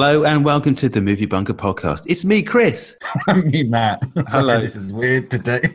Hello and welcome to the Movie Bunker podcast. It's me, Chris. I me, Matt. Hello. this is weird today.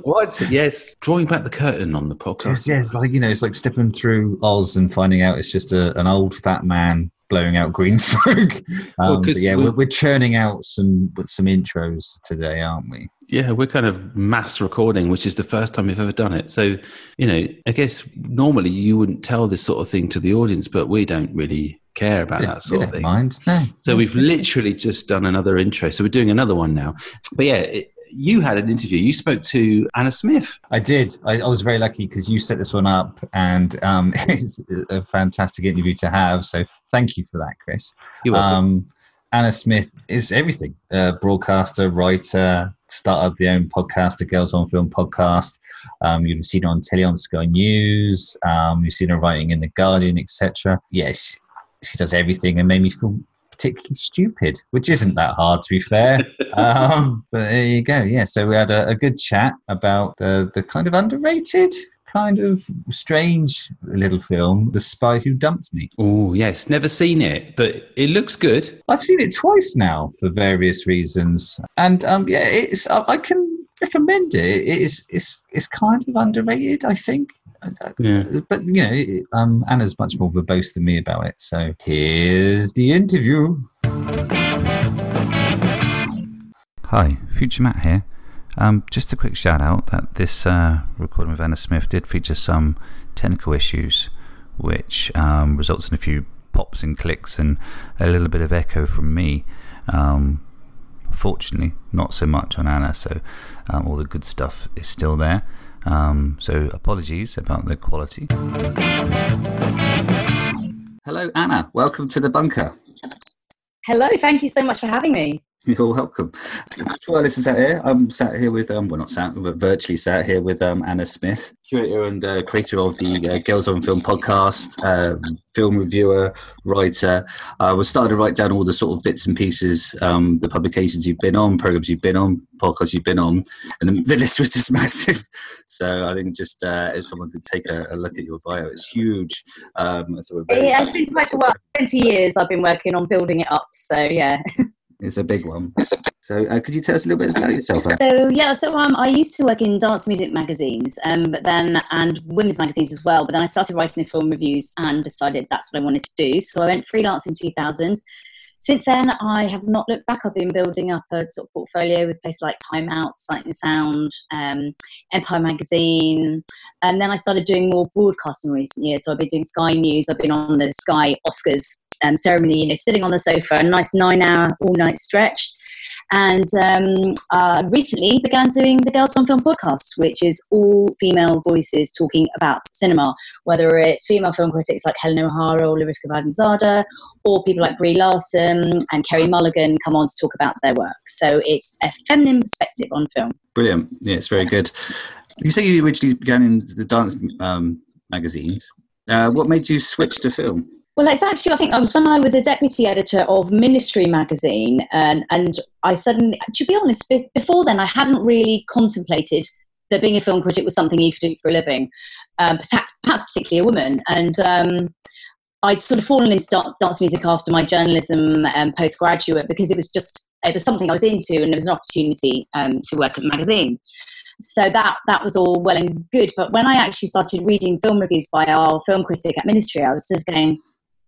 what? Yes, drawing back the curtain on the podcast. Yes, yes, like you know, it's like stepping through Oz and finding out it's just a, an old fat man blowing out green smoke. Um, Well, yeah, we're, we're churning out some some intros today, aren't we? Yeah, we're kind of mass recording, which is the first time we've ever done it. So, you know, I guess normally you wouldn't tell this sort of thing to the audience, but we don't really care about that sort of thing. mind. No. So we've literally just done another intro. So we're doing another one now. But yeah, it, you had an interview. You spoke to Anna Smith. I did. I, I was very lucky because you set this one up, and um, it's a fantastic interview to have. So thank you for that, Chris. You're welcome. Um, Anna Smith is everything uh, broadcaster, writer, started the own podcast, the Girls on Film podcast. Um, you've seen her on telly on Sky News. Um, you've seen her writing in The Guardian, etc. Yes, she does everything and made me feel particularly stupid, which isn't that hard to be fair. um, but there you go. Yeah, so we had a, a good chat about the, the kind of underrated, kind of strange little film, The Spy Who Dumped Me. Oh, yes. Never seen it, but it looks good. I've seen it twice now for various reasons, and um, yeah, it's I, I can recommend it. It is it's it's kind of underrated, I think. Yeah. But you know, it- um, Anna's much more verbose than me about it. So here's the interview. Hi, Future Matt here. Um, just a quick shout out that this uh, recording with Anna Smith did feature some technical issues, which um, results in a few pops and clicks and a little bit of echo from me. Um, fortunately, not so much on Anna, so um, all the good stuff is still there. Um, so apologies about the quality. Hello, Anna. Welcome to the bunker. Hello, thank you so much for having me. You're welcome. To our listeners out here, I'm sat here with, um, well, not sat, but virtually sat here with um, Anna Smith, curator and uh, creator of the uh, Girls on Film podcast, um, film reviewer, writer. I was starting to write down all the sort of bits and pieces, um, the publications you've been on, programs you've been on, podcasts you've been on, and the, list was just massive. So I think just uh, if someone could take a, a look at your bio, it's huge. Um, so we're very, It has been quite a while. 20 years I've been working on building it up. So, yeah. it's a big one. So uh, could you tell us a little bit about yourself? Anna? So, yeah, so um, I used to work in dance music magazines, um, but then, and women's magazines as well. But then I started writing the film reviews and decided that's what I wanted to do. So I went freelance in 2000. Since then, I have not looked back. I've been building up a sort of portfolio with places like Time Out, Sight and Sound, um, Empire Magazine, and then I started doing more broadcasting in recent years. So I've been doing Sky News. I've been on the Sky Oscars um, ceremony. You know, sitting on the sofa, a nice nine-hour all-night stretch. And um, uh, recently began doing the Girls on Film podcast, which is all female voices talking about cinema, whether it's female film critics like Helen O'Hara or Larushka Ivan-Zadeh, or people like Brie Larson and Carey Mulligan come on to talk about their work. So it's a feminine perspective on film. Brilliant. Yeah, it's very good. You say you originally began in the dance um, magazines. Uh, what made you switch to film? Well, it's actually, I think I was when I was a deputy editor of Ministry magazine, and, and I suddenly, to be honest, be- before then, I hadn't really contemplated that being a film critic was something you could do for a living, um, perhaps, perhaps particularly a woman. And um, I'd sort of fallen into dan- dance music after my journalism um, postgraduate because it was just it was something I was into, and there was an opportunity um, to work at a magazine. So that that was all well and good. But when I actually started reading film reviews by our film critic at Ministry, I was just going,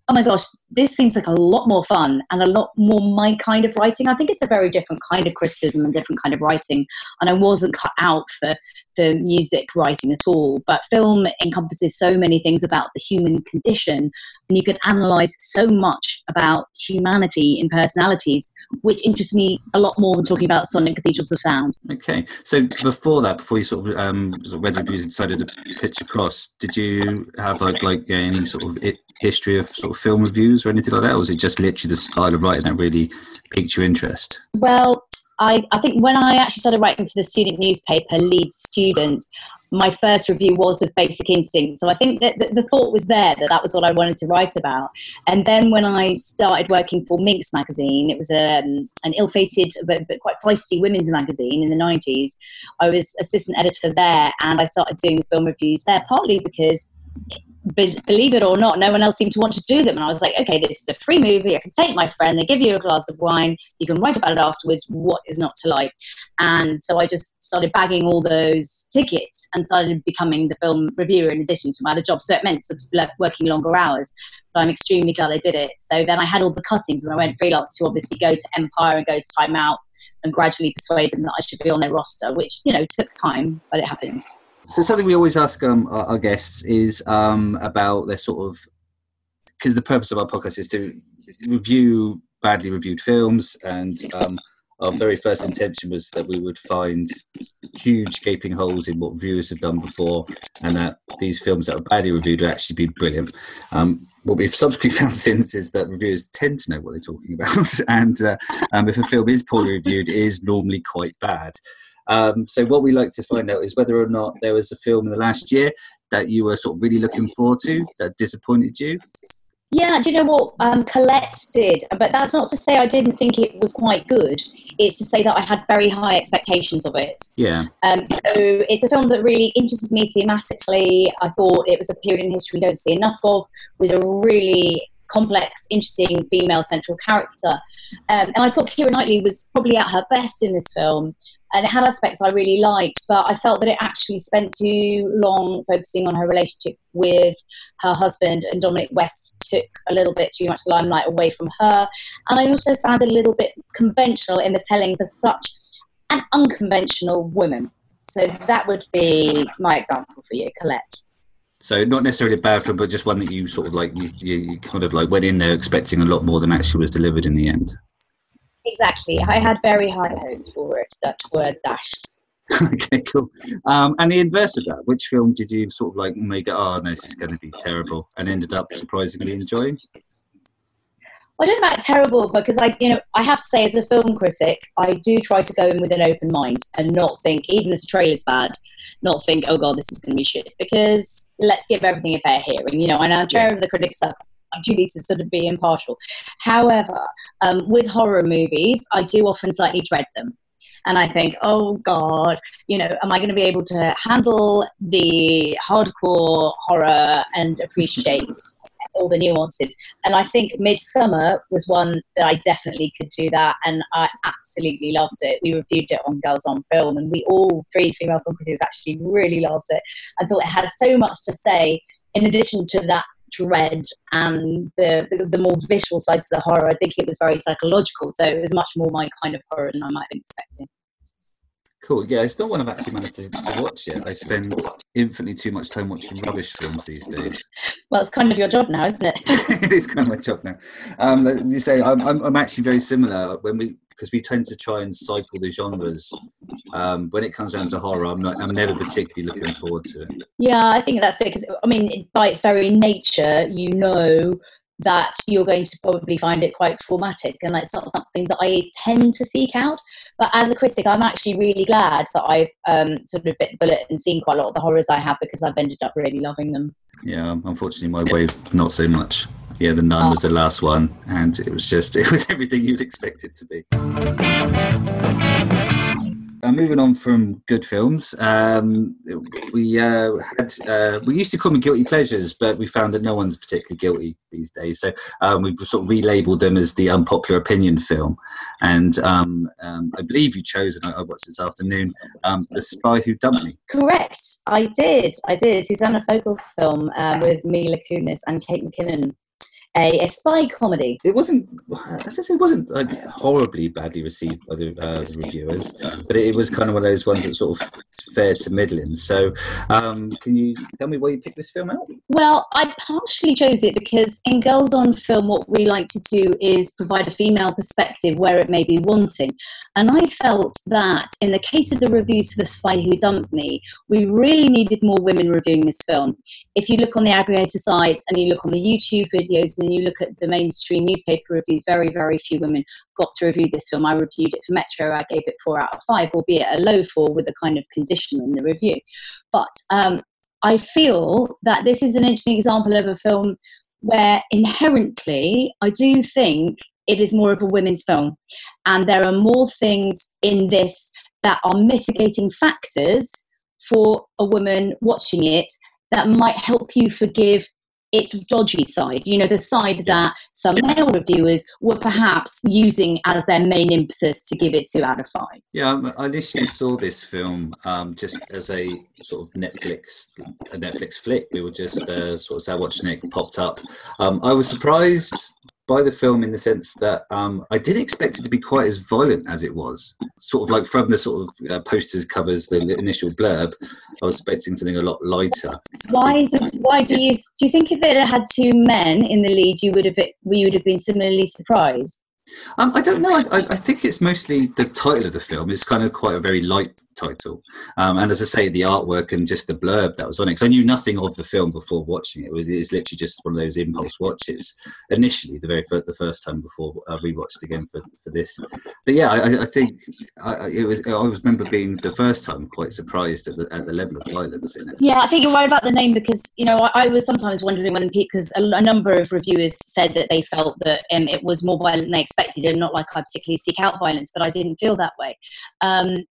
oh my gosh, this seems like a lot more fun and a lot more my kind of writing. I think it's a very different kind of criticism and different kind of writing. And I wasn't cut out for, for music writing at all. But film encompasses so many things about the human condition, and you can analyze so much about humanity in personalities, which interests me a lot more than talking about sonic cathedrals of sound. Okay, so before that, before you sort of um, sort of the and decided to pitch across, did you have like like any sort of i history of sort of film reviews or anything like that, or was it just literally the style of writing that really piqued your interest? Well, I, I think when I actually started writing for the student newspaper, Leeds Student, my first review was of Basic Instinct. So I think that the, thought was there that that was what I wanted to write about. And then when I started working for Minx magazine, it was um, an ill-fated but, but quite feisty women's magazine in the 90s. I was assistant editor there, and I started doing film reviews there partly because be- believe it or not, no one else seemed to want to do them. And I was like, okay, this is a free movie. I can take my friend. They give you a glass of wine. You can write about it afterwards. What is not to like? And so I just started bagging all those tickets and started becoming the film reviewer in addition to my other job. So it meant sort of working longer hours. But I'm extremely glad I did it. So then I had all the cuttings when I went freelance to obviously go to Empire and go to Time Out and gradually persuade them that I should be on their roster, which, you know, took time, but it happened. So something we always ask um, our, our, guests is um, about their sort of because the purpose of our podcast is to, is to review badly reviewed films, and um, our very first intention was that we would find huge gaping holes in what viewers have done before, and that these films that are badly reviewed would actually be brilliant. Um, what we've subsequently found since is that reviewers tend to know what they're talking about, and uh, um, if a film is poorly reviewed, it is normally quite bad. Um, so what we like to find out is whether or not there was a film in the last year that you were sort of really looking forward to that disappointed you. Yeah, do you know what um, Colette did? But that's not to say I didn't think it was quite good. It's to say that I had very high expectations of it. Yeah. Um, so it's a film that really interested me thematically. I thought it was a period in history we don't see enough of, with a really complex, interesting female central character. Um, and I thought Keira Knightley was probably at her best in this film and it had aspects I really liked, but I felt that it actually spent too long focusing on her relationship with her husband, and Dominic West took a little bit too much limelight away from her. And I also found it a little bit conventional in the telling for such an unconventional woman. So that would be my example for you, Colette. So not necessarily a bad film, but just one that you sort of like you, you kind of like went in there expecting a lot more than actually was delivered in the end. Exactly. I had very high hopes for it that were dashed. okay, cool. Um, and the inverse of that, which film did you sort of like make it, oh, no, this is going to be terrible, and ended up surprisingly enjoying? I don't know about terrible because I, you know, I have to say as a film critic, I do try to go in with an open mind and not think, even if the trailer's bad, not think, oh god, this is going to be shit. Because let's give everything a fair hearing, you know. And I'm chair of the critics up I do need to sort of be impartial. However, um, with horror movies, I do often slightly dread them. And I think, oh God, you know, am I going to be able to handle the hardcore horror and appreciate all the nuances? And I think Midsommar was one that I definitely could do that, and I absolutely loved it. We reviewed it on Girls on Film, and we all three female film critics actually really loved it. I thought it had so much to say. In addition to that dread and the, the, the more visual sides of the horror. I think it was very psychological, so it was much more my kind of horror than I might have been expecting. Cool. Yeah, it's not one I've actually managed to, to watch yet. I spend infinitely too much time watching rubbish films these days. Well, it's kind of your job now, isn't it? it is kind of my job now. Um, you say I'm, I'm, I'm actually very similar. When we because we tend to try and cycle the genres. Um, when it comes down to horror, I'm not, I'm never particularly looking forward to it. Yeah, I think that's it. Because I mean, by its very nature, you know that you're going to probably find it quite traumatic and it's not something that I tend to seek out. But as a critic, I'm actually really glad that I've um, sort of bit the bullet and seen quite a lot of the horrors I have because I've ended up really loving them. Yeah, unfortunately, my way not so much. Yeah, the nun oh. was the last one, and it was just it was everything you'd expect it to be. Uh, moving on from good films, um, we uh, had uh, we used to call them guilty pleasures, but we found that no one's particularly guilty these days. So um, we've sort of relabeled them as the unpopular opinion film. And um, um I believe you chose, and I, watched this afternoon, um, The Spy Who Dumped Me. Correct, I did. I did. Susanna Fogel's film uh, with Mila Kunis and Kate McKinnon a, a spy comedy. It wasn't, as I say, it wasn't like horribly badly received by the, uh, reviewers, but it, it, was kind of one of those ones that sort of fair to middling. So, um, can you tell me why you picked this film out? Well, I partially chose it because in Girls on Film, what we like to do is provide a female perspective where it may be wanting. And I felt that in the case of the reviews for The Spy Who Dumped Me, we really needed more women reviewing this film. If you look on the aggregator sites and you look on the YouTube videos and you look at the mainstream newspaper reviews, very, very few women got to review this film. I reviewed it for Metro, I gave it four out of five, albeit a low four with a kind of condition in the review. But um, I feel that this is an interesting example of a film where inherently I do think it is more of a women's film. And there are more things in this that are mitigating factors for a woman watching it that might help you forgive its dodgy side, you know, the side that some male reviewers were perhaps using as their main impetus to give it two out of five. Yeah, um, I initially saw this film um, just as a sort of Netflix a Netflix flick. We were just uh, sort of sat watching it, popped up. Um, I was surprised by the film in the sense that um, I didn't expect it to be quite as violent as it was. Sort of like from the sort of uh, posters covers, the initial blurb, I was expecting something a lot lighter. Why? Did, why do you do you think if it had two men in the lead, you would have you would have been similarly surprised? Um, I don't know. I, I, think it's mostly the title of the film. It's kind of quite a very light title. Um, and as I say, the artwork and just the blurb that was on it. Because I knew nothing of the film before watching it. It was it's literally just one of those impulse watches. Initially, the very first, the first time before I rewatched again for, for this. But yeah, I, I think I, it was. I always remember being the first time quite surprised at the, at the level of violence in it. Yeah, I think you're right about the name because you know I, I was sometimes wondering when because a, a, number of reviewers said that they felt that um, it was more violent than they expected, and not like I particularly seek out violence, but I didn't feel that way. Um,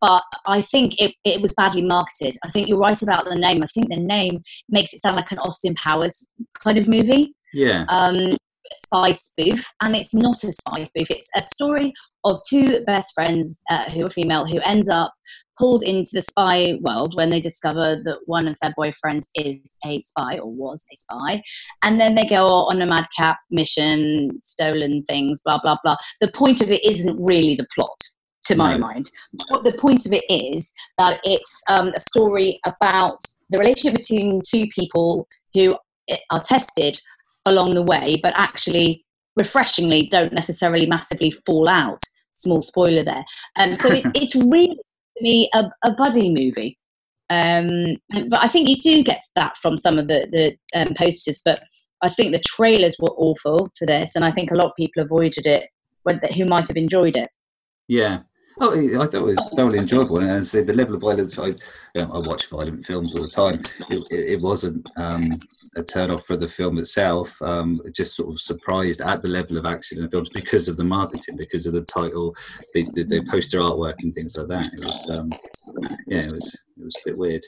but I think it, it was badly marketed. I think you're right about the name. I think the name makes it sound like an Austin Powers kind of movie. Yeah. Um, spy spoof, and it's not a spy spoof. It's a story of two best friends uh, who are female who end up pulled into the spy world when they discover that one of their boyfriends is a spy or was a spy, and then they go on a madcap mission, stolen things, blah blah blah. The point of it isn't really the plot to my no. mind. But the point of it is that it's um, a story about the relationship between two people who eh, are tested along the way, but actually, refreshingly, don't necessarily massively fall out. Small spoiler there. Um, so it's it's really to me a, a buddy movie. Um, but I think you do get that from some of the the um, posters. But I think the trailers were awful for this, and I think a lot of people avoided it who might have enjoyed it. Yeah, Oh, I thought it was thoroughly enjoyable, and as I said, the level of violence. I, you know, I watch violent films all the time. It, it wasn't um, a turn off for the film itself. Um, just sort of surprised at the level of action in the films because of the marketing, because of the title, the, the, the poster artwork, and things like that. It was, um, yeah, it was it was a bit weird.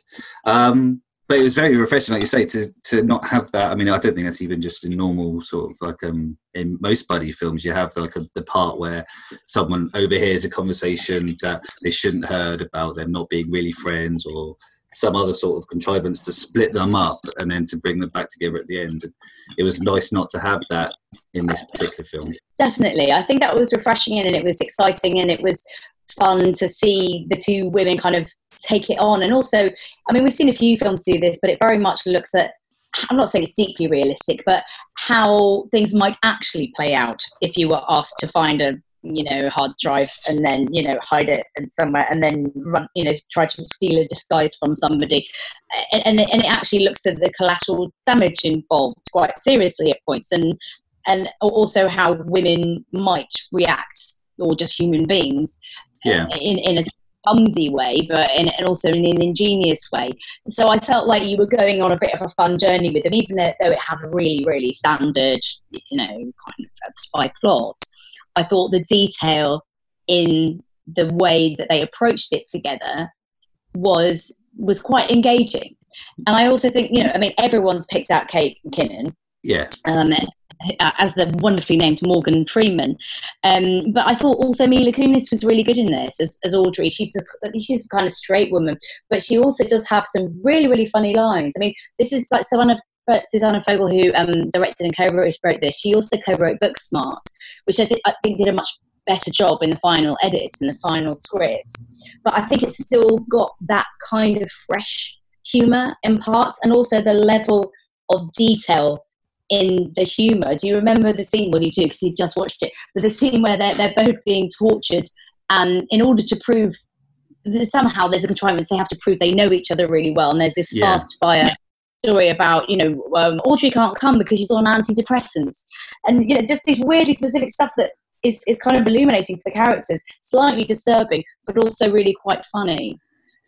Um, but it was very refreshing, like you say, to to not have that. I mean, I don't think that's even just a normal sort of like um in most buddy films. You have like a, the part where someone overhears a conversation that they shouldn't heard about them not being really friends or some other sort of contrivance to split them up and then to bring them back together at the end. It was nice not to have that in this particular film. Definitely, I think that was refreshing and it was exciting and it was fun to see the two women kind of take it on. And also, I mean, we've seen a few films do this, but it very much looks at I'm not saying it's deeply realistic, but how things might actually play out if you were asked to find a you know hard drive and then you know hide it and somewhere and then run you know try to steal a disguise from somebody and, and, and it actually looks at the collateral damage involved quite seriously at points and and also how women might react or just human beings yeah. Uh, in, in a clumsy way, but in, and also in an ingenious way. So I felt like you were going on a bit of a fun journey with them, even though it had a really, really standard, you know, kind of spy plot. I thought the detail in the way that they approached it together was was quite engaging. And I also think, you know, I mean, everyone's picked out Kate McKinnon. Yeah. Um, as the wonderfully named Morgan Freeman. Um, but I thought also Mila Kunis was really good in this as, as Audrey. She's the, she's a kind of straight woman, but she also does have some really really funny lines. I mean, this is like Susanna Susanna Fogel, who um, directed and co-wrote wrote this. She also co-wrote Booksmart, which I, th- I think did a much better job in the final edit and the final script. But I think it's still got that kind of fresh humour in parts, and also the level of detail in the humor. Do you remember the scene? Well, you do because you've just watched it. But the scene where they're they're both being tortured, and in order to prove somehow there's a contrivance, they have to prove they know each other really well. And there's this yeah. fast fire story about you know um, Audrey can't come because she's on antidepressants, and you know just these weirdly specific stuff that is is kind of illuminating for the characters, slightly disturbing, but also really quite funny.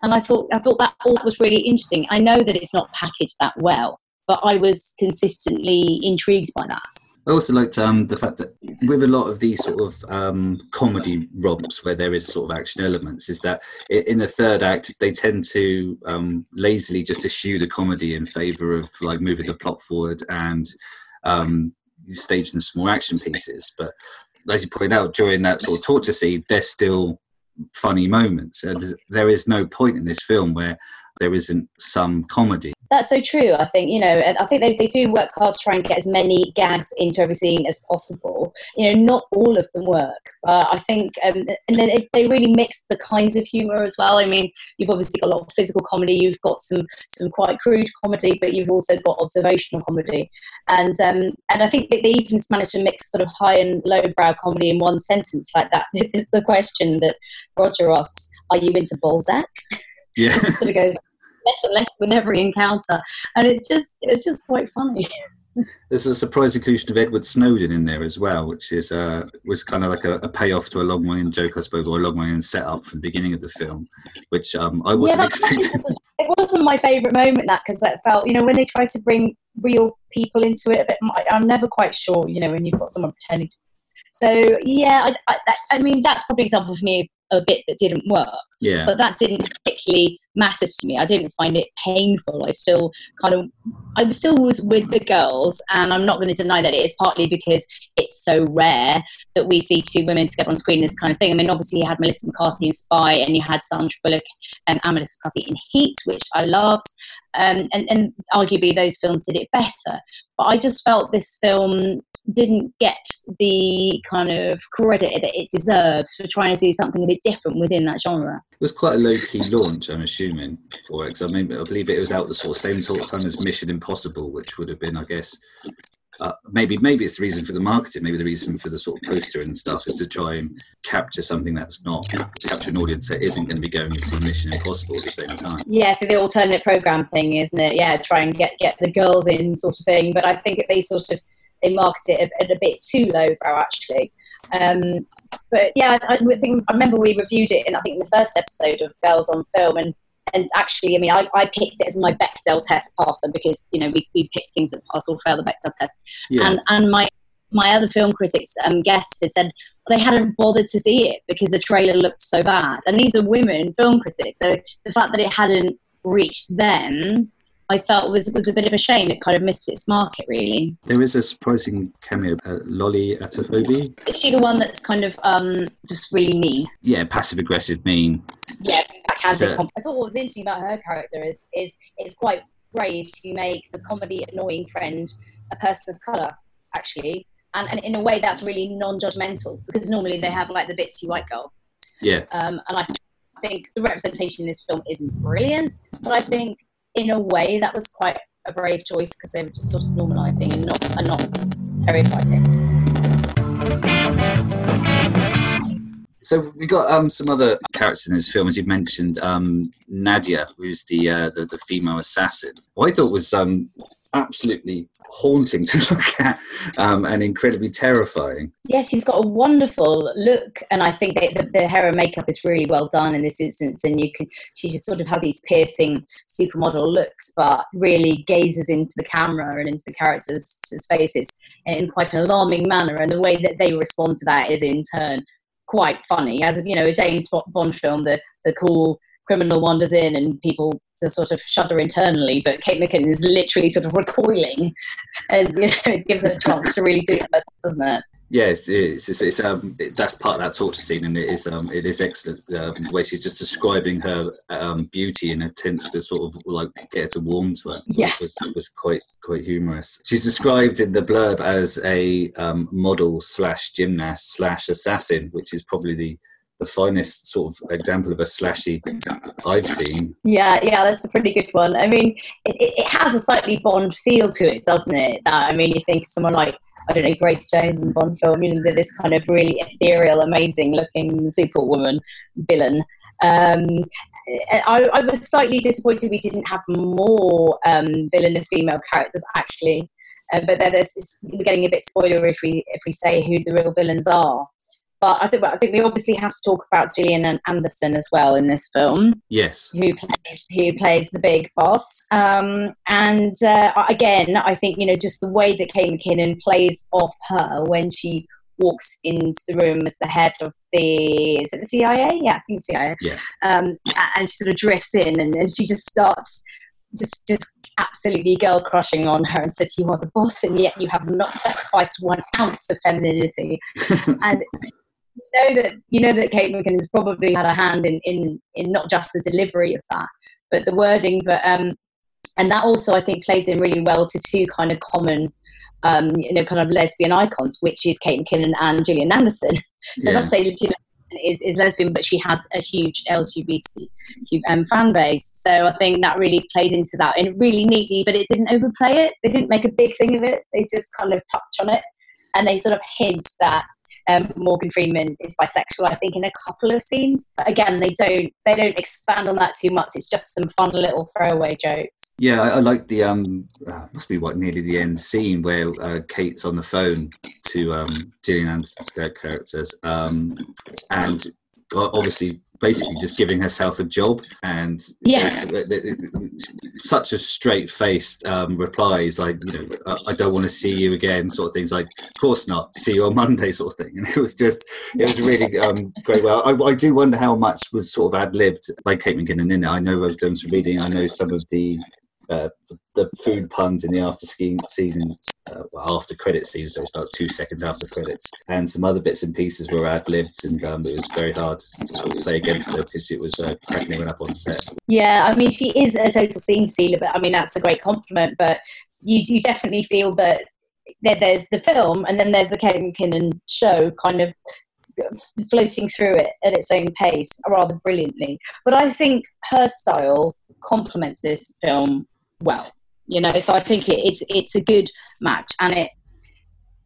And I thought I thought that all was really interesting. I know that it's not packaged that well, but I was consistently intrigued by that. I also liked um, the fact that with a lot of these sort of um, comedy romps where there is sort of action elements, is that in the third act they tend to um, lazily just eschew the comedy in favour of like moving the plot forward and um, staging some more action pieces. But as you point out, during that sort of torture scene, there's still funny moments. Uh, there is no point in this film where there isn't some comedy. That's so true. I think, you know, I think they, they do work hard to try and get as many gags into every scene as possible. You know, not all of them work, but I think, um, and then they really mix the kinds of humour as well. I mean, you've obviously got a lot of physical comedy, you've got some, some quite crude comedy, but you've also got observational comedy. And, um, and I think they even managed to mix sort of high and low brow comedy in one sentence like that. the question that Roger asks, are you into Balzac? Yeah. sort of goes, less and less with every encounter, and it's just it's just quite funny. There's a surprise inclusion of Edward Snowden in there as well, which is uh, was kind of like a, a payoff to a long running joke, I suppose, or a long running setup from the beginning of the film, which um, I wasn't yeah, expecting. Wasn't, it wasn't my favourite moment that because that felt, you know, when they try to bring real people into it, but I'm never quite sure, you know, when you've got someone pretending to so yeah, I, I, I, mean that's probably an example for me a bit that didn't work. Yeah. But that didn't particularly matter to me. I didn't find it painful. I still kind of, I still was with the girls, and I'm not going to deny that it is partly because it's so rare that we see two women together on screen. This kind of thing. I mean, obviously you had Melissa McCarthy in Spy, and you had Sandra Bullock and Melissa McCarthy in Heat, which I loved. Um, and, and arguably those films did it better. But I just felt this film didn't get the kind of credit that it deserves for trying to do something a bit different within that genre. It was quite a low key launch, I'm assuming, for it. I, mean, I believe it was out the sort of same sort of time as Mission Impossible, which would have been, I guess, uh, maybe maybe it's the reason for the marketing, maybe the reason for the sort of poster and stuff is to try and capture something that's not capture an audience that isn't going to be going to see Mission Impossible at the same time. Yeah, so the alternate program thing, isn't it? Yeah, try and get get the girls in, sort of thing. But I think they sort of they market it at a bit too lowbrow actually. Um, but yeah, I, I, think I remember we reviewed it in I think in the first episode of Girls on Film, and and actually, I mean, I, I picked it as my Bechdel test passer because you know we we pick things that pass or fail the Bechdel test, yeah. and and my my other film critics um, guests had said they hadn't bothered to see it because the trailer looked so bad, and these are women film critics, so the fact that it hadn't reached them I felt was was a bit of a shame. It kind of missed its market, really. There is a surprising cameo, uh, Lolly Adefope. Is she the one that's kind of um, just really mean? Yeah, passive aggressive, mean. Yeah, backhanded. So, I thought what was interesting about her character is is it's quite brave to make the comedy annoying friend a person of color, actually, and, and in a way that's really non-judgmental because normally they have like the bitchy white girl. Yeah. Um, and I think the representation in this film isn't brilliant, but I think in a way, that was quite a brave choice because they were just sort of normalising and not and not stereotyping. So we got um, some other characters in this film, as you mentioned, um, Nadia, who's the, uh, the, the female assassin. What I thought was um, absolutely haunting to look at um, and incredibly terrifying. Yes, she's got a wonderful look, and I think that the, the hair and makeup is really well done in this instance. And you can, she just sort of has these piercing supermodel looks, but really gazes into the camera and into the characters' faces in quite an alarming manner. And the way that they respond to that is in turn quite funny. As you know, a James Bond film, the the cool criminal wanders in and people to sort of shudder internally, but Kate McKinnon is literally sort of recoiling, and you know, it gives her a chance to really do it, doesn't it? Yes, it's, it's, it's um, it, that's part of that torture scene, and it is um, it is excellent um, where she's just describing her um, beauty and attempts to sort of like get her to warm to her. Yeah, was, was quite quite humorous. She's described in the blurb as a um, model slash gymnast slash assassin, which is probably the the finest sort of example of a slashy I've seen. Yeah, yeah, that's a pretty good one. I mean, it, it has a slightly Bond feel to it, doesn't it? That, I mean, you think of someone like I don't know Grace Jones and Bond film, you know, this kind of really ethereal, amazing-looking superwoman villain. Um, I, I, was slightly disappointed we didn't have more um, villainous female characters actually, uh, but there's we're getting a bit spoiler if we if we say who the real villains are. But I think I think we obviously have to talk about Gillian Anderson as well in this film. Yes. Who plays who plays the big boss? Um, and uh, again, I think you know just the way that Kate McKinnon plays off her when she walks into the room as the head of the is it the CIA? Yeah, I think CIA. Yeah. Um, and she sort of drifts in, and, and she just starts just just absolutely girl crushing on her and says you are the boss and yet you have not sacrificed one ounce of femininity and you know that you know that Kate McKinnon's probably had a hand in, in in not just the delivery of that but the wording but um and that also I think plays in really well to two kind of common um, you know, kind of lesbian icons, which is Kate McKinnon and Gillian Anderson. So Yeah. not say Gillian is, is lesbian, but she has a huge LGBT um, fan base. So I think that really played into that and really neatly, but it didn't overplay it. They didn't make a big thing of it. They just kind of touch on it, and they sort of hint that um, Morgan Freeman is bisexual. I think in a couple of scenes. But again, they don't they don't expand on that too much. It's just some fun little throwaway jokes. Yeah, I, I like the um, uh, must be what nearly the end scene where uh, Kate's on the phone to um, Gillian Anderson's char- characters, um, and obviously basically just giving herself a job, and Yeah. it's- it- it- it- such a straight faced um, replies like you know I, I don't want to see you again, sort of things like of course not, see you on Monday, sort of thing, and it was just it was really um, great. Well, I, I do wonder how much was sort of ad libbed by Kate McKinnon in it. I know I've done some reading. I know some of the uh, the, the food puns in the after scene, scene uh, well, after credit scene, so it's about two seconds after credits, and some other bits and pieces were ad libbed, and um, it was very hard to sort of play against her because it was uh, cracking everyone up on set. Yeah, I mean, she is a total scene stealer, but I mean, that's a great compliment. But you, you definitely feel that there's the film and then there's the Kate McKinnon show kind of floating through it at its own pace rather brilliantly. But I think her style complements this film well, you know, so I think it, it's, it's a good match and it,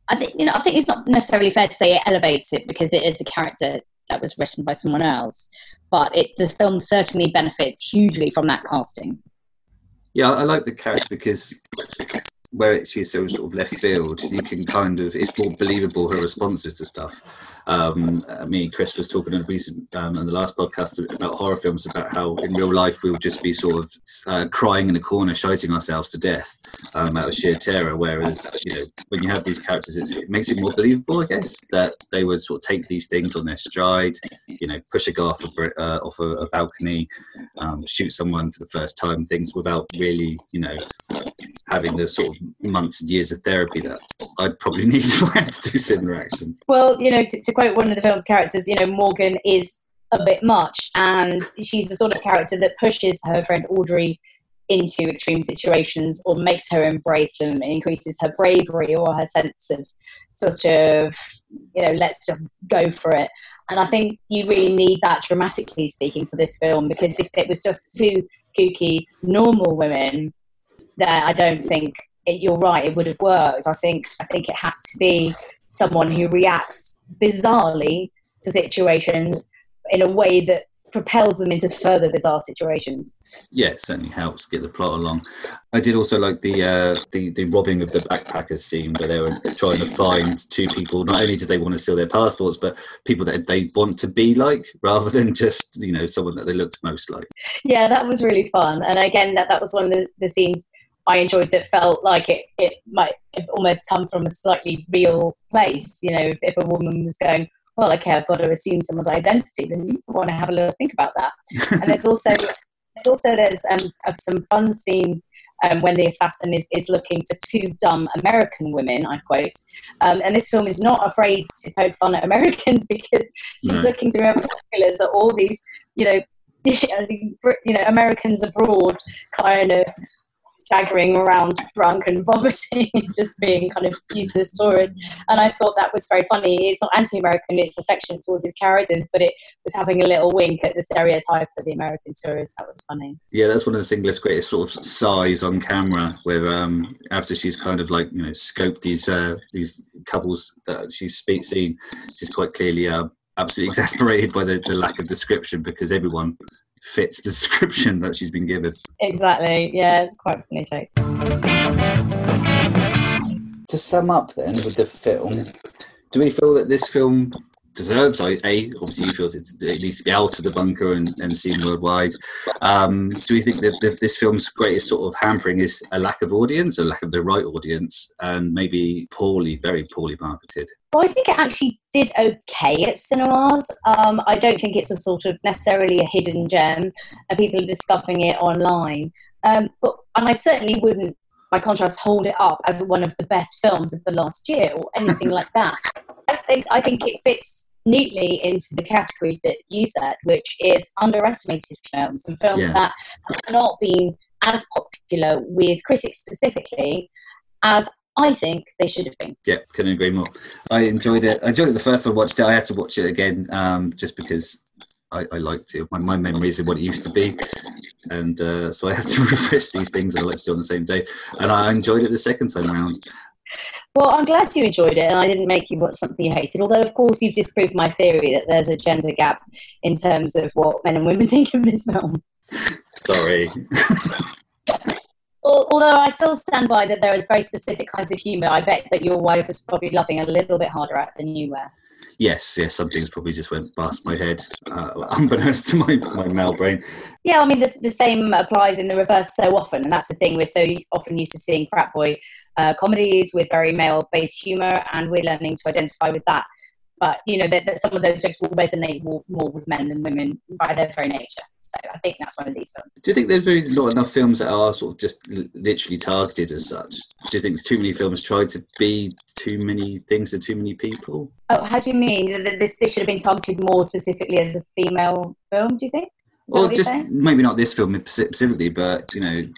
I think, you know, I think it's not necessarily fair to say it elevates it because it is a character that was written by someone else but it's the film certainly benefits hugely from that casting. Yeah, I like the character because where it's so sort of left field, you can kind of it's more believable her responses to stuff. Um, uh, me and Chris was talking in recent um, on the last podcast about horror films about how in real life we would just be sort of uh, crying in a corner, shouting ourselves to death um, out of sheer terror. Whereas you know when you have these characters, it makes it more believable, I guess, that they would sort of take these things on their stride. You know, push a guy off a, uh, off a, a balcony, um, shoot someone for the first time, things without really, you know, having the sort of months and years of therapy that I'd probably need if I had to do similar actions. Well, you know, to, to quote one of the film's characters, you know, Morgan is a bit much, and she's the sort of character that pushes her friend Audrey into extreme situations or makes her embrace them and increases her bravery or her sense of sort of, you know, let's just go for it. And I think you really need that dramatically speaking for this film because if it was just two kooky, normal women, then I don't think it, you're right. It would have worked. I think I think it has to be someone who reacts bizarrely to situations in a way that propels them into further bizarre situations. Yeah, it certainly helps get the plot along. I did also like the uh, the the robbing of the backpackers scene where they were trying to find two people. Not only did they want to steal their passports, but people that they want to be like, rather than just you know someone that they looked most like. Yeah, that was really fun. And again, that, that was one of the, the scenes I enjoyed that felt like it, it might have almost come from a slightly real place. You know, if a woman was going, well, okay, I've got to assume someone's identity, then you want to have a little think about that. and there's also there's also there's um, some fun scenes um, when the assassin is, is looking for two dumb American women, I quote. Um, and this film is not afraid to poke fun at Americans because she's No. looking through her binoculars at all these, you know, you know, Americans abroad kind of staggering around drunk and vomiting just being kind of useless tourists. And I thought that was very funny. It's not anti-American, it's affectionate towards his characters, but it was having a little wink at the stereotype of the American tourist. That was funny. Yeah, that's one of the English greatest sort of sighs on camera, where um, after she's kind of like you know scoped these uh, these couples that she's seen, she's quite clearly uh, absolutely exasperated by the, the lack of description because everyone fits the description that she's been given. Exactly. Yeah, it's quite funny joke. To sum up, then with the film, do we feel that this film deserves. A obviously you feel it, at least be out of the bunker and, and seen worldwide. Um, do you think that this film's greatest sort of hampering is a lack of audience, a lack of the right audience, and maybe poorly, very poorly marketed? Well, I think it actually did okay at cinemas. Um, I don't think it's a sort of necessarily a hidden gem, and people are discovering it online. Um, but and I certainly wouldn't, by contrast, hold it up as one of the best films of the last year or anything like that. I think I think it fits neatly into the category that you said, which is underestimated films and films Yeah. that have not been as popular with critics specifically as I think they should have been. Yeah, couldn't agree more. I enjoyed it. I enjoyed it the first time I watched it. I had to watch it again um, just because I, I like to. My, my memories of what it used to be. And uh, so I have to refresh these things. I like to do on the same day. And I enjoyed it the second time around. Well, I'm glad you enjoyed it, and I didn't make you watch something you hated. Although, of course, you've disproved my theory that there's a gender gap in terms of what men and women think of this film. Sorry. Al- Although I still stand by that there is very specific kinds of humour. I bet that your wife was probably laughing a little bit harder at than you were. Yes, yes, some things probably just went past my head, uh, unbeknownst to my, my male brain. Yeah, I mean, the, the same applies in the reverse so often, and that's the thing. We're so often used to seeing frat boy uh, comedies with very male based humour, and we're learning to identify with that. But, you know, that, that some of those jokes will resonate more, more with men than women by their very nature. So I think that's one of these films. Do you think there's really not enough films that are sort of just literally targeted as such? Do you think too many films try to be too many things to too many people? Oh, how do you mean? This, this should have been targeted more specifically as a female film, do you think? Or just maybe not this film specifically, but you know,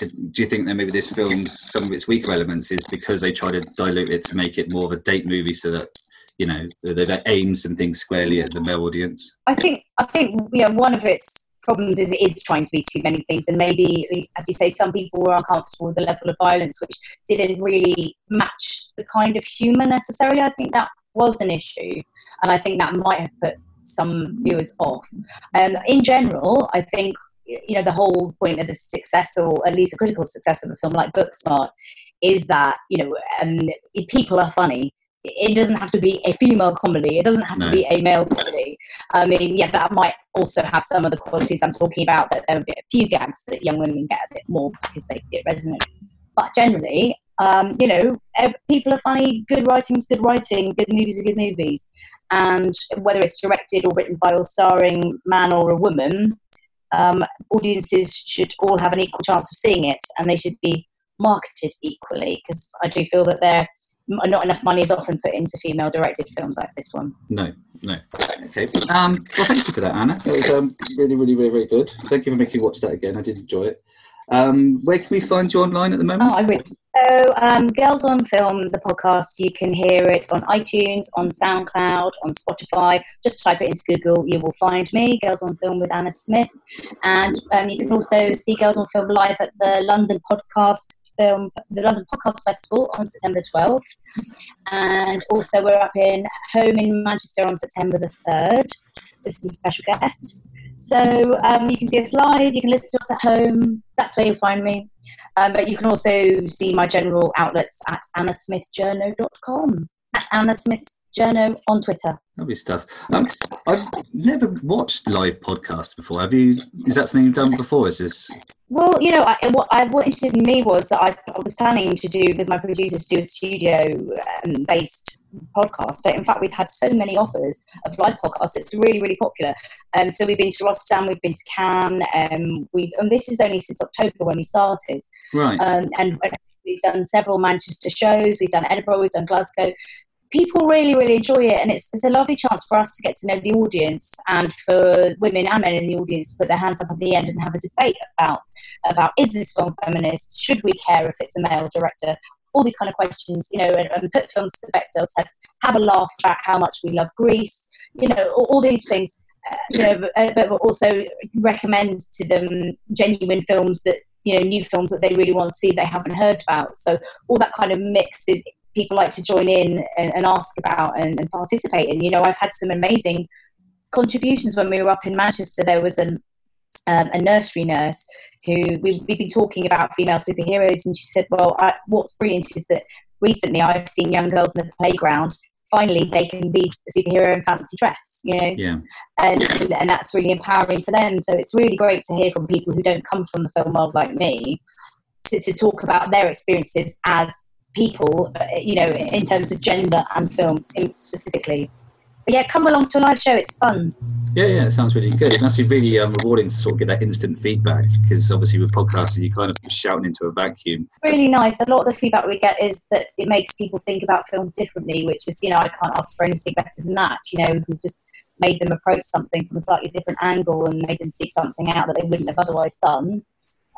do do you think that maybe this film's some of its weaker elements is because they try to dilute it to make it more of a date movie, so that you know they've aimed some things squarely at the male audience? I think I think yeah, one of its problems is it is trying to be too many things, and maybe, as you say, some people were uncomfortable with the level of violence, which didn't really match the kind of humour necessary. I think that was an issue, and I think that might have put some viewers off. Um, in general, I think you know the whole point of the success, or at least the critical success of a film like Booksmart, is that you know um, people are funny. It doesn't have to be a female comedy. It doesn't have No. to be a male comedy. I mean, yeah, that might also have some of the qualities I'm talking about. That there would be a few gags that young women get a bit more because they get resonate. But generally, um, you know, people are funny. Good writing's good writing. Good movies are good movies. And whether it's directed or written by or starring man or a woman, um, audiences should all have an equal chance of seeing it, and they should be marketed equally. Because I do feel that there not enough money is often put into female-directed films like this one. No, no. Okay. Um, well, thank you for that, Anna. That was um, really, really, really, very good. Thank you for making me watch that again. I did enjoy it. Um, where can we find you online at the moment? Oh, I really. So, um, Girls on Film, the podcast, you can hear it on iTunes, on SoundCloud, on Spotify. Just type it into Google, you will find me, Girls on Film with Anna Smith. And um, you can also see Girls on Film live at the London Podcast Film, the London Podcast Festival on September 12th. And also, we're up in Home in Manchester on September the 3rd with some special guests. So um, you can see us live, you can listen to us at home. That's where you'll find me. Um, but you can also see my general outlets at annasmithjourno.com. At Anna Smith Journo on Twitter. Lovely stuff. Um, I've never watched live podcasts before. Have you? Is that something you've done before? Is this? Well, you know, I, what, I, what interested in me was that I, I was planning to do with my producers to do a studio-based podcast, but in fact, we've had so many offers of live podcasts. It's really, really popular. Um, so we've been to Rotterdam, we've been to Cannes. Um, we've, and this is only since October when we started. Right. um, and we've done several Manchester shows. We've done Edinburgh. We've done Glasgow. People really, really enjoy it, and it's, it's a lovely chance for us to get to know the audience, and for women and men in the audience to put their hands up at the end and have a debate about about is this film feminist? Should we care if it's a male director? All these kind of questions, you know, and, and put films to the Bechdel test. Have a laugh about how much we love Grease. You know, all, all these things. Uh, you know, but, uh, but also recommend to them genuine films that you know new films that they really want to see they haven't heard about so all that kind of mix is people like to join in and, and ask about and, and participate in you know i've had some amazing contributions when we were up in manchester there was an um, a nursery nurse who we've, we've been talking about female superheroes and she said well I, what's brilliant is that recently i've seen young girls in the playground finally they can be a superhero in fancy dress, you know, Yeah. and, and that's really empowering for them. So it's really great to hear from people who don't come from the film world like me to, to talk about their experiences as people, uh, you know, in terms of gender and film specifically. But yeah, come along to a live show. It's fun. Yeah, yeah, it sounds really good. It must be really um, rewarding to sort of get that instant feedback because obviously with podcasting, you're kind of shouting into a vacuum. really nice. A lot of the feedback we get is that it makes people think about films differently, which is, you know, I can't ask for anything better than that. You know, we've just made them approach something from a slightly different angle and made them seek something out that they wouldn't have otherwise done.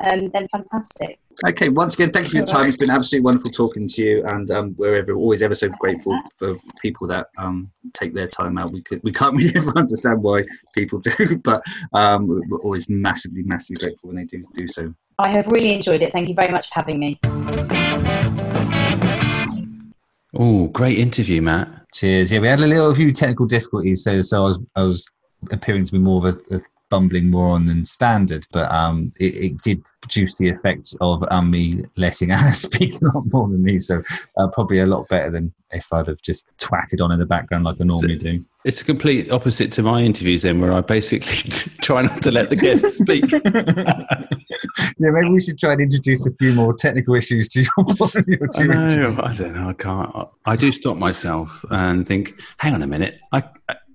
Um, then fantastic. Okay, once again, thank you for your time. It's been absolutely wonderful talking to you, and um, we're ever, always ever so grateful for people that um, take their time out. We could, we can't really ever understand why people do, but um, we're always massively, massively grateful when they do do so. I have really enjoyed it. Thank you very much for having me. Oh, great interview, Matt. Cheers. Yeah, we had a little few technical difficulties, so so I was I was appearing to be more of a, a bumbling moron than standard, but um, it, it did produce the effect of um, me letting Anna speak a lot more than me, so uh, probably a lot better than if I'd have just twatted on in the background like I normally do. It's a complete opposite to my interviews, then, where I basically try not to let the guests speak. yeah, maybe we should try and introduce a few more technical issues to your, your I know. I don't know. I can't. I do stop myself and think, "Hang on a minute. I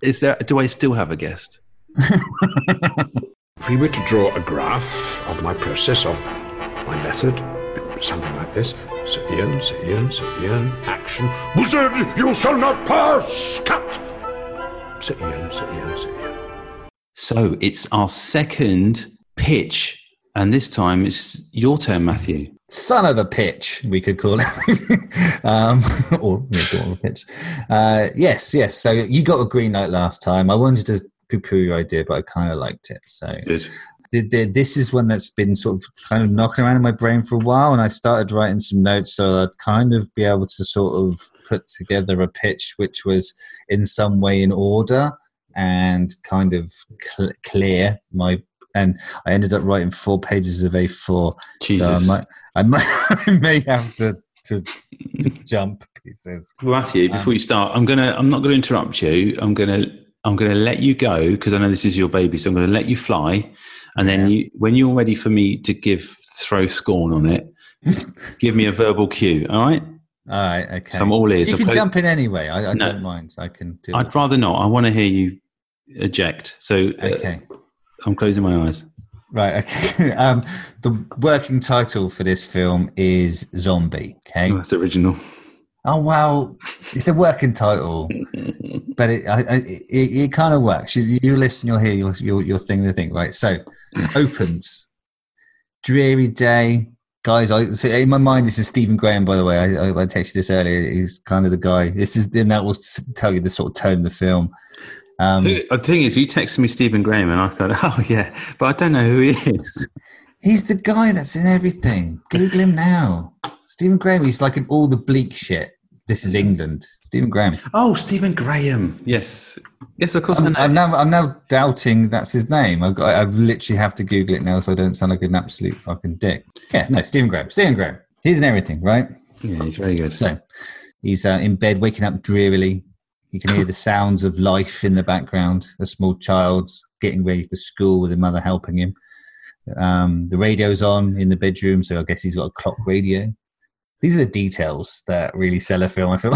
is there? Do I still have a guest?" If we were to draw a graph of my process, of my method, something like this Sir Ian, Sir Ian, Sir Ian, action. Wizard, you shall not pass! Cut! Sir Ian, Sir Ian, Sir Ian. So it's our second pitch, and this time it's your turn, Matthew. son of a pitch, we could call it, um, or yeah, daughter of a pitch. Uh, yes, yes. So you got a green light last time. I wanted to poo-poo your idea, but I kind of liked it. So Good. th- th- this is one that's been sort of kind of knocking around in my brain for a while, and I started writing some notes so I'd kind of be able to sort of put together a pitch which was in some way in order and kind of cl- clear my. And I ended up writing four pages of A4. So I Jesus. might, I might, I may have to, to, to jump pieces. Matthew, before um, you start, I'm gonna. I'm not gonna interrupt you. I'm gonna. I'm gonna let you go because I know this is your baby. So I'm gonna let you fly, and then you, when you're ready for me to give throw scorn on it, give me a verbal cue. All right. All right, okay. So I'm all ears. you I've can played- jump in anyway. I, I No. don't mind. I can do I'd it. rather not. I want to hear you eject. So uh, Okay. I'm closing my eyes. Right. Okay. Um, the working title for this film is Zombie. Okay. Oh, that's original. Oh wow! it's a working title, but it I, I, it, it kind of works. You, you listen, you'll hear your your your thing to think. Right. So opens dreary day. Guys, I so in my mind this is Stephen Graham. By the way, I, I, I texted this earlier. He's kind of the guy. This is and that will tell you the sort of tone of the film. Um, The thing is, you texted me Stephen Graham, and I thought, oh yeah, but I don't know who he is. He's the guy that's in everything. Google him now. Stephen Graham. He's like in all the bleak shit. This is England. Stephen Graham. Oh, Stephen Graham. Yes, yes, of course. I'm. I'm now. I'm now doubting that's his name. I've got. I've literally have to Google it now, so I don't sound like an absolute fucking dick. Yeah, no, Stephen Graham. Stephen Graham. He's in everything, right? Yeah, he's very good. So he's uh, in bed, waking up drearily. You can hear the sounds of life in the background. A small child's getting ready for school with a mother helping him. Um, the radio's on in the bedroom, so I guess he's got a clock radio. These are the details that really sell a film. I feel.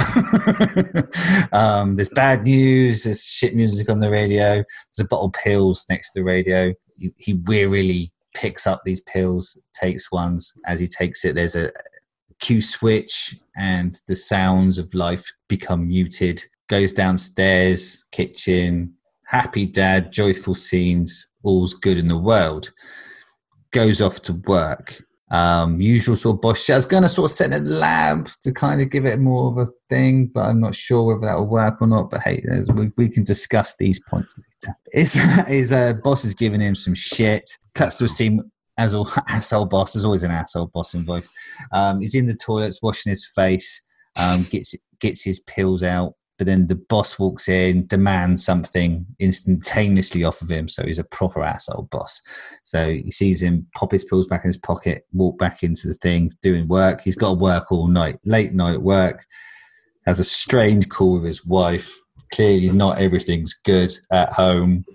um, there's bad news. There's shit music on the radio. There's a bottle of pills next to the radio. He, he wearily picks up these pills, takes ones. As he takes it, there's a cue switch, and the sounds of life become muted. Goes downstairs, kitchen, happy dad, joyful scenes, all's good in the world. Goes off to work. Um, usual sort of boss shit. I was going to sort of set in a lab to kind of give it more of a thing, but I'm not sure whether that will work or not. But hey, we, we can discuss these points later. His, his uh, boss is giving him some shit. Cuts to a scene as all asshole boss. There's always an asshole boss in voice. Um, he's in the toilets washing his face. Um, gets gets his pills out, but then the boss walks in, demands something instantaneously off of him. So he's a proper asshole boss. So he sees him pop his pills back in his pocket, walk back into the thing, doing work. He's got to work all night, late night work. has a strained call with his wife. Clearly, not everything's good at home.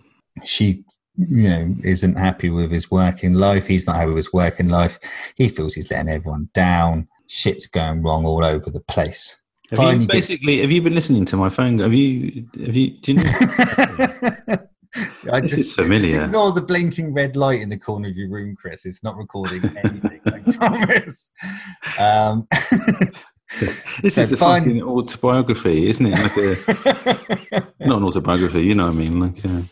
She, you know, isn't happy with his working life. He's not happy with his working life. He feels he's letting everyone down. Shit's going wrong all over the place. Have you basically, have you been listening to my phone? Have you? Have you? Do you know? I This is familiar. just ignore the blinking red light in the corner of your room, Chris. It's not recording anything. I promise. Um, this So is a fine. fucking autobiography, isn't it? Like a, not an autobiography, you know what I mean? Like a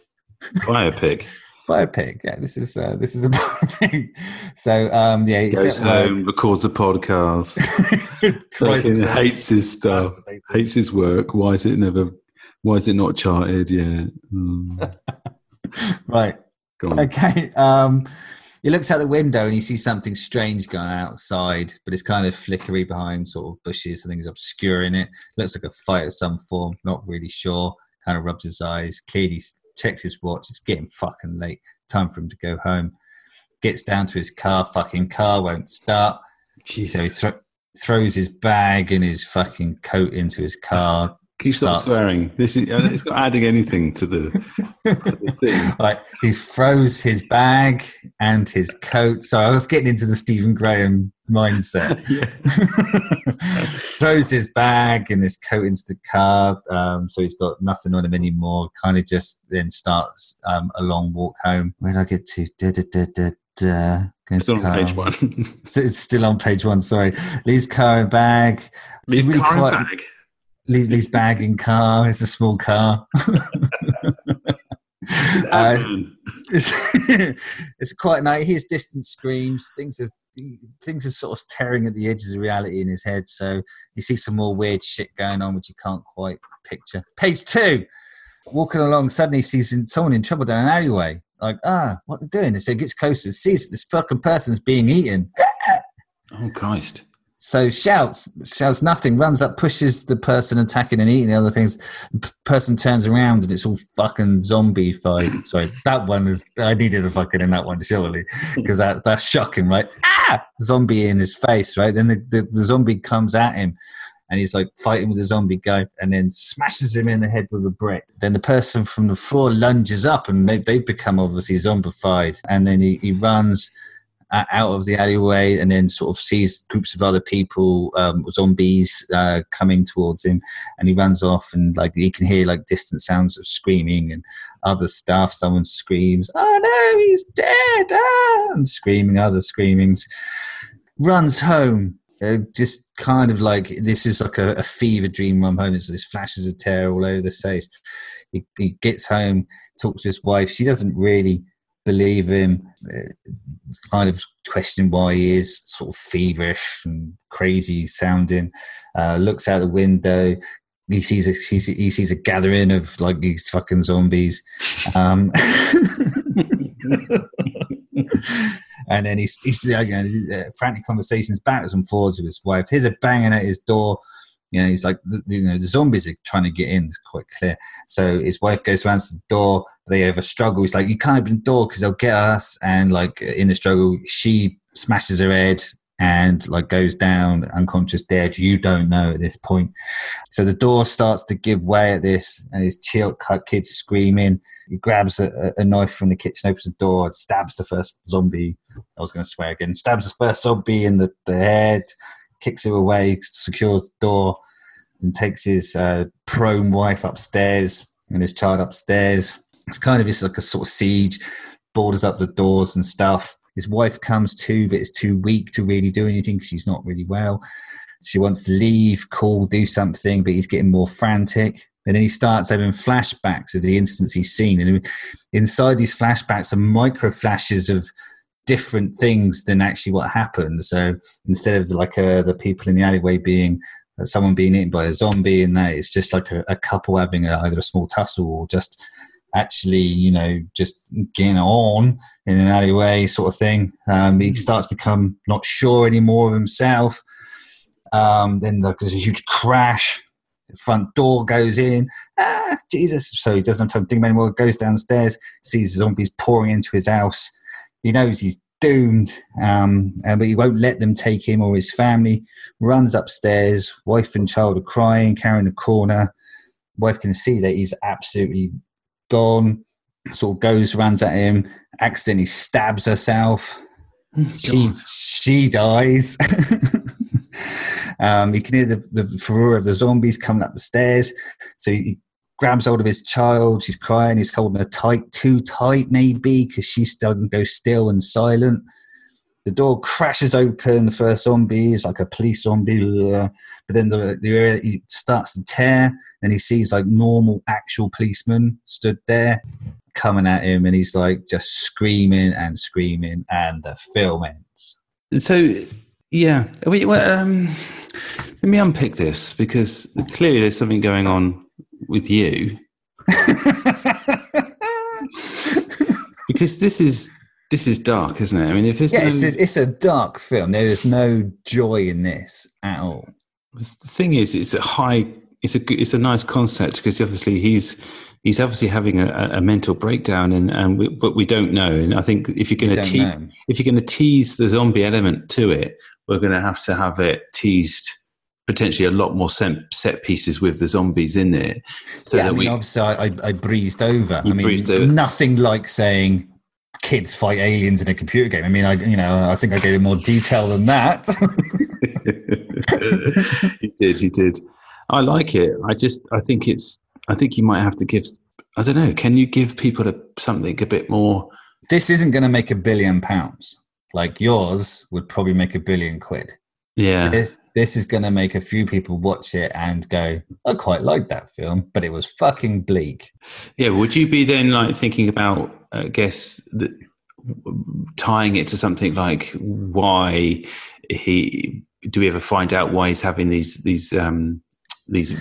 biopic. Biopic. Yeah, this is uh, this is a biopic. So um, yeah, Goes at work. home, records a podcast, himself. hates his stuff, hates his work. Why is it never? Why is it not charted yet? Mm, Right. go on. Okay. Um, he looks out the window and he sees something strange going outside, but it's kind of flickery behind sort of bushes. Something's obscuring it. Looks like a fight of some form. Not really sure. Kind of rubs his eyes. Clearly checks his watch. It's getting fucking late. Time for him to go home. Gets down to his car. Fucking car won't start. So he thro- throws his bag and his fucking coat into his car. Stop starts- swearing? This is, uh, it's not adding anything to the, to the scene. Right, he throws his bag and his coat. So I was getting into the Stephen Graham mindset. throws his bag and his coat into the car, um, so he's got nothing on him anymore. Kind of just then starts um, a long walk home. Where did I get to? Da, da, da, da, da. Goes Still on page one. It's still on page one. Sorry, leaves car and bag. It's Leave really car and bag. Bag in car. It's a small car. Uh, it's, it's quite nice. He hears distant screams. Things are things are sort of tearing at the edges of reality in his head. So you see some more weird shit going on, which you can't quite picture. Page two. Walking along, suddenly he sees someone in trouble down an alleyway. Like, ah, what they're doing? So he gets closer, sees this fucking person's being eaten. oh Christ! So shouts, shouts nothing, runs up, pushes the person attacking and eating the other things. The p- person turns around and it's all fucking zombie fight. Sorry, that one is. I needed a fucking in that one surely because that that's shocking, right? Ah, zombie in his face, right? Then the, the, the zombie comes at him. And he's like fighting with the zombie guy and then smashes him in the head with a brick. Then the person from the floor lunges up and they, they've become obviously zombified. And then he, he runs uh, out of the alleyway and then sort of sees groups of other people, um, zombies, uh, coming towards him, and he runs off and like he can hear like distant sounds of screaming and other stuff. Someone screams, "Oh no, he's dead!" Ah! and screaming, other screamings. Runs home. Uh, just kind of like this is like a, a fever dream run home. There's there's flashes of terror all over the place. He, he gets home, talks to his wife. She doesn't really believe him. Kind of questioning why he is sort of feverish and crazy sounding. Uh, looks out the window. He sees a he sees a gathering of like these fucking zombies. Um, and then he's he's you know, frantic conversations backwards and forwards with his wife. Here's a banging at his door. You know, he's like, you know, the zombies are trying to get in. It's quite clear. So his wife goes around to the door. They have a struggle. He's like, you can't open the door because they'll get us. And like in the struggle, she smashes her head and like goes down unconscious, dead. You don't know at this point. So the door starts to give way at this, and his kid's screaming. He grabs a, a knife from the kitchen, opens the door, stabs the first zombie. I was going to swear again. Stabs the first zombie in the, the head, kicks him away, secures the door, and takes his uh, prone wife upstairs and his child upstairs. It's kind of just like a sort of siege, borders up the doors and stuff. His wife comes too, but is too weak to really do anything she's not really well. She wants to leave, call, do something, but he's getting more frantic. And then he starts having flashbacks of the instance he's seen. And inside these flashbacks are micro flashes of different things than actually what happened. So instead of like uh, the people in the alleyway being uh, someone being eaten by a zombie, and that it's just like a, a couple having a, either a small tussle or just actually, you know, just getting on in an alleyway sort of thing. Um, he starts to become not sure anymore of himself. Um, then there's a huge crash. The front door goes in. Ah, Jesus! So he doesn't have time to think anymore. Goes downstairs, sees zombies pouring into his house. He knows he's doomed. Um, and but he won't let them take him or his family. Runs upstairs. Wife and child are crying, carrying a corner. Wife can see that he's absolutely gone. Sort of goes, runs at him, accidentally stabs herself. she she dies. um, he can hear the, the furor of the zombies coming up the stairs. So he grabs hold of his child. She's crying. He's holding her tight, too tight, maybe, because she's starting to go still and silent. The door crashes open. The first zombie is like a police zombie, but then the, the he starts to tear, and he sees like normal, actual policemen stood there coming at him, and he's like just screaming and screaming, and the film ends. So, yeah, we, well, um, let me unpick this because clearly there's something going on with you because this is this is dark, isn't it? I mean, if yeah, no, it's, it's, a dark film. There is no joy in this at all. The thing is, it's a high. It's a it's a nice concept because obviously he's he's obviously having a, a mental breakdown, and and we, but we don't know. And I think if you're going to te- if you're going to tease the zombie element to it, we're going to have to have it teased potentially a lot more set, set pieces with the zombies in it. So yeah, I mean, we, obviously, I, I, breezed over. I mean, over. nothing like saying kids fight aliens in a computer game. I mean, I you know, I think I gave it more detail than that. you did, you did. I like it. I just, I think it's, I think you might have to give. I don't know. Can you give people a, something a bit more? This isn't going to make a billion pounds. Like yours would probably make a billion quid. Yeah. This this is going to make a few people watch it and go, I quite like that film, but it was fucking bleak. Yeah. Would you be then like thinking about, I guess, the, tying it to something like why he? Do we ever find out why he's having these these um, these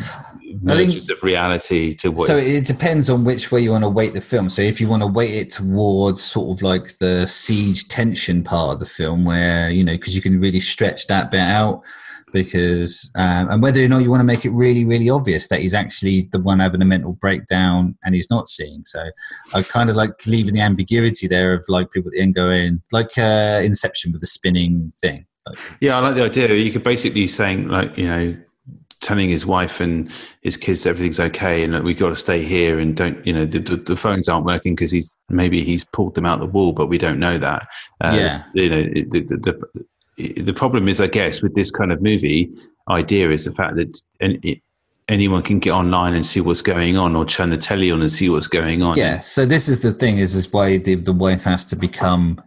versions of reality to what so it depends on which way you want to weight the film. So if you want to weight it towards sort of like the siege tension part of the film where you know because you can really stretch that bit out because um, and whether or not you want to make it really really obvious that he's actually the one having a mental breakdown and he's not seeing. So i kind of like leaving the ambiguity there of like people at the end going like uh, inception with the spinning thing. Like, yeah i like the idea. You could basically saying like you know telling his wife and his kids everything's okay and we've got to stay here and don't you know the, the, the phones aren't working because he's maybe he's pulled them out the wall but we don't know that uh, yeah. you know the, the, the, problem is i guess with this kind of movie idea is the fact that it, anyone can get online and see what's going on or turn the telly on and see what's going on yeah so this is the thing is is why the, the wife has to become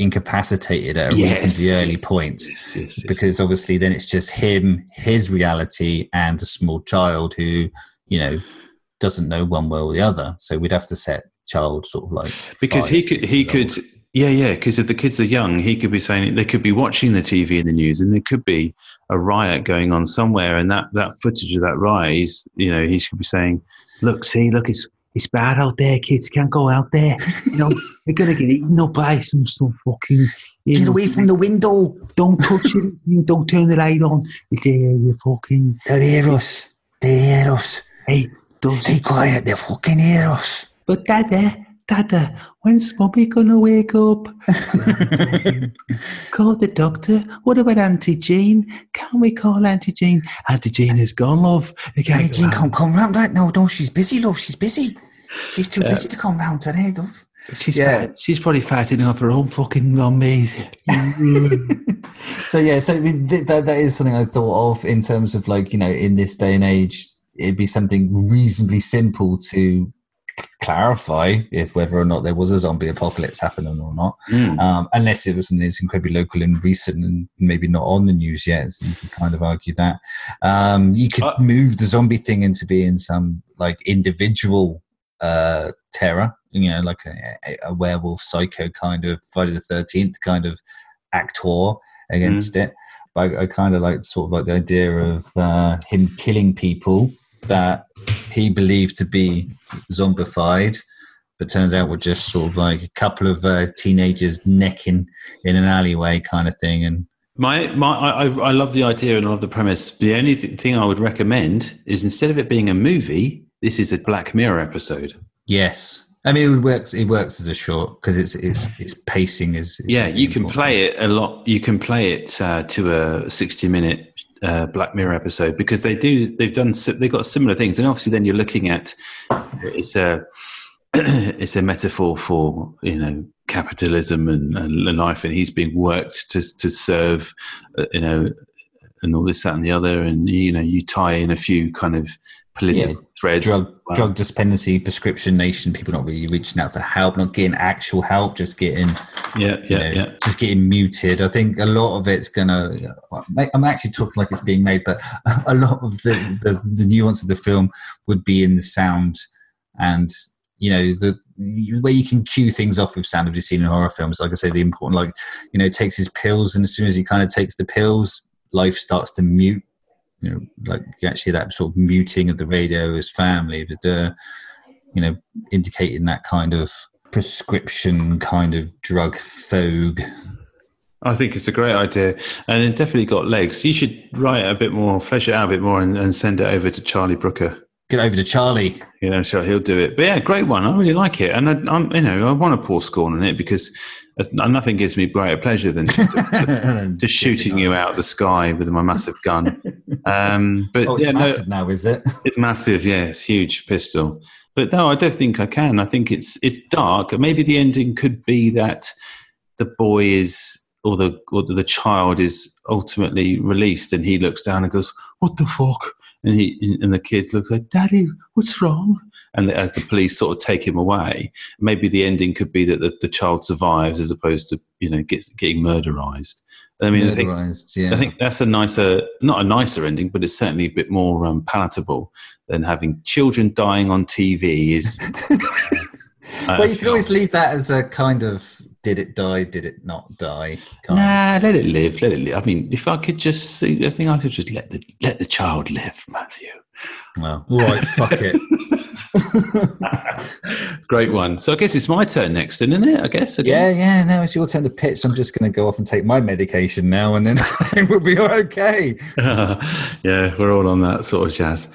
incapacitated at a yes, reasonably early yes, point. yes, because obviously then it's just him his reality and a small child who you know doesn't know one way or the other. So we'd have to set child sort of like because five, he could he could old. yeah yeah because if the kids are young he could be saying they could be watching the tv and the news and there could be a riot going on somewhere and that that footage of that riot you know he should be saying look see look it's it's bad out there, kids. Can't go out there. You know, they're gonna get eaten up by some some fucking. Get know, away from the window. Don't touch it. Don't turn the light on. They you fucking. They hear us. They hear us. Hey, don't stay quiet. They fucking hear us. But Dada, Dada, when's mommy gonna wake up? call the doctor. What about Auntie Jean? Can we call Auntie Jean? Auntie Jean is gone, love. Auntie Jean can't come round right now. No, she's busy, love. She's busy. She's too busy to come round today, love. She's yeah. Fat, she's probably fighting off her own fucking zombies. so yeah, so I mean, that that is something I thought of in terms of like you know in this day and age, it'd be something reasonably simple to clarify if whether or not there was a zombie apocalypse happening or not, mm. um, unless it was something that's incredibly local and recent and maybe not on the news yet. So you could kind of argue that. Um, you could uh, move the zombie thing into being some like individual uh, terror, you know, like a, a, werewolf psycho kind of Friday the 13th kind of actor against mm. it. But I, I kind of like sort of like the idea of uh, him killing people that he believed to be zombified, but turns out were just sort of like a couple of uh, teenagers necking in an alleyway kind of thing. And my, my, I, I love the idea and I love the premise. The only th- thing I would recommend is instead of it being a movie, this is a Black Mirror episode. Yes. I mean, it works. It works as a short because it's it's its pacing is. is yeah, you can important. play it a lot. You can play it uh, to a sixty-minute uh, Black Mirror episode because they do. They've done. They've got similar things, and obviously, then you're looking at it's a it's a metaphor for you know capitalism and, and life, and he's being worked to to serve, uh, you know, and all this, that, and the other, and you know, you tie in a few kind of political threads. drug Wow. drug dependency, prescription nation. People not really reaching out for help, not getting actual help, just getting Yeah, yeah, know, yeah. just getting muted. I think a lot of it's gonna. I'm actually talking like it's being made, but a lot of the the, the nuance of the film would be in the sound and you know the where you can cue things off with sound. Have you seen in horror films? Like I say, the important like you know takes his pills, and as soon as he kind of takes the pills, life starts to mute. You know, like actually that sort of muting of the radio, his family, the you know, indicating that kind of prescription kind of drug fogue. I think it's a great idea, and it definitely got legs. You should write a bit more, flesh it out a bit more, and, and send it over to Charlie Brooker. Get over to Charlie. You know, so he'll do it. But yeah, great one. I really like it, and I, I'm, you know, I want to pour scorn on it because nothing gives me greater pleasure than just shooting you out of the sky with my massive gun. Um, but Oh, it's yeah, no, now, is it? it's massive. Yeah, it's huge pistol. But no, I don't think I can. I think it's it's dark. Maybe the ending could be that the boy is or the or the child is ultimately released, and he looks down and goes, "What the fuck?" And he and the kid looks like, "Daddy, what's wrong?" And as the police sort of take him away, maybe the ending could be that the, the child survives as opposed to you know gets getting murderized. I mean, I think yeah. I think that's a nicer, not a nicer ending, but it's certainly a bit more um, palatable than having children dying on TV. Is uh, well, you can always leave that as a kind of did it die, did it not die? Kind of. nah, let it live, let it live. I mean, if I could just see, I think I could just let the let the child live, Matthew. Well, right, fuck it. Great one. So I guess it's my turn next, isn't it? I guess. Yeah, again? yeah. Now it's your turn to pitch. I'm just going to go off and take my medication now, and then we'll be okay. yeah, we're all on that sort of jazz.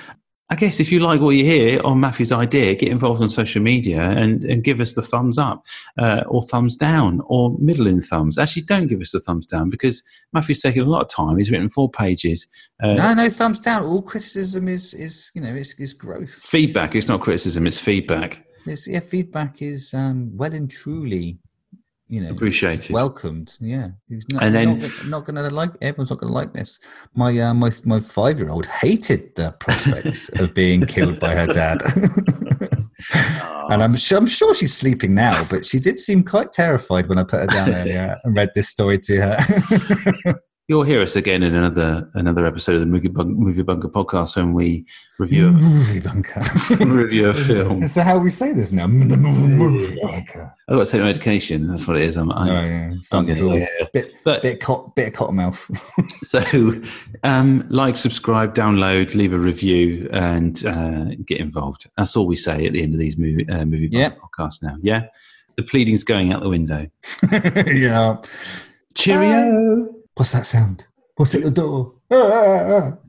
I guess if you like what you hear on Matthew's idea, get involved on social media and, and give us the thumbs up uh, or thumbs down or middling thumbs. Actually, don't give us the thumbs down because Matthew's taken a lot of time. He's written four pages. Uh, No, no, thumbs down. All criticism is is you know is is growth. Feedback. It's not criticism. It's feedback. It's, yeah, feedback is um, well and truly, you know, Appreciated. welcomed. Yeah, It's not, And then- not, not going to like everyone's not going to like this. My uh, my my five year old hated the prospect of being killed by her dad, and I'm sure I'm sure she's sleeping now. But she did seem quite terrified when I put her down earlier and read this story to her. You'll hear us again in another another episode of the Movie, Bun- Movie Bunker podcast when we review movie bunker. review a film. That how we say this now? Movie bunker. I've got to take my medication. That's what it is. I'm, Oh I'm, yeah, starting to getting there. Bit But bit cot, bit of cottonmouth. So, um, like, subscribe, download, leave a review, and uh, get involved. That's all we say at the end of these movie uh, movie Yep. podcasts now. Yeah, the pleading's going out the window. yeah. Cheerio. What's that sound? What's at the door? Ah! ah, ah, ah.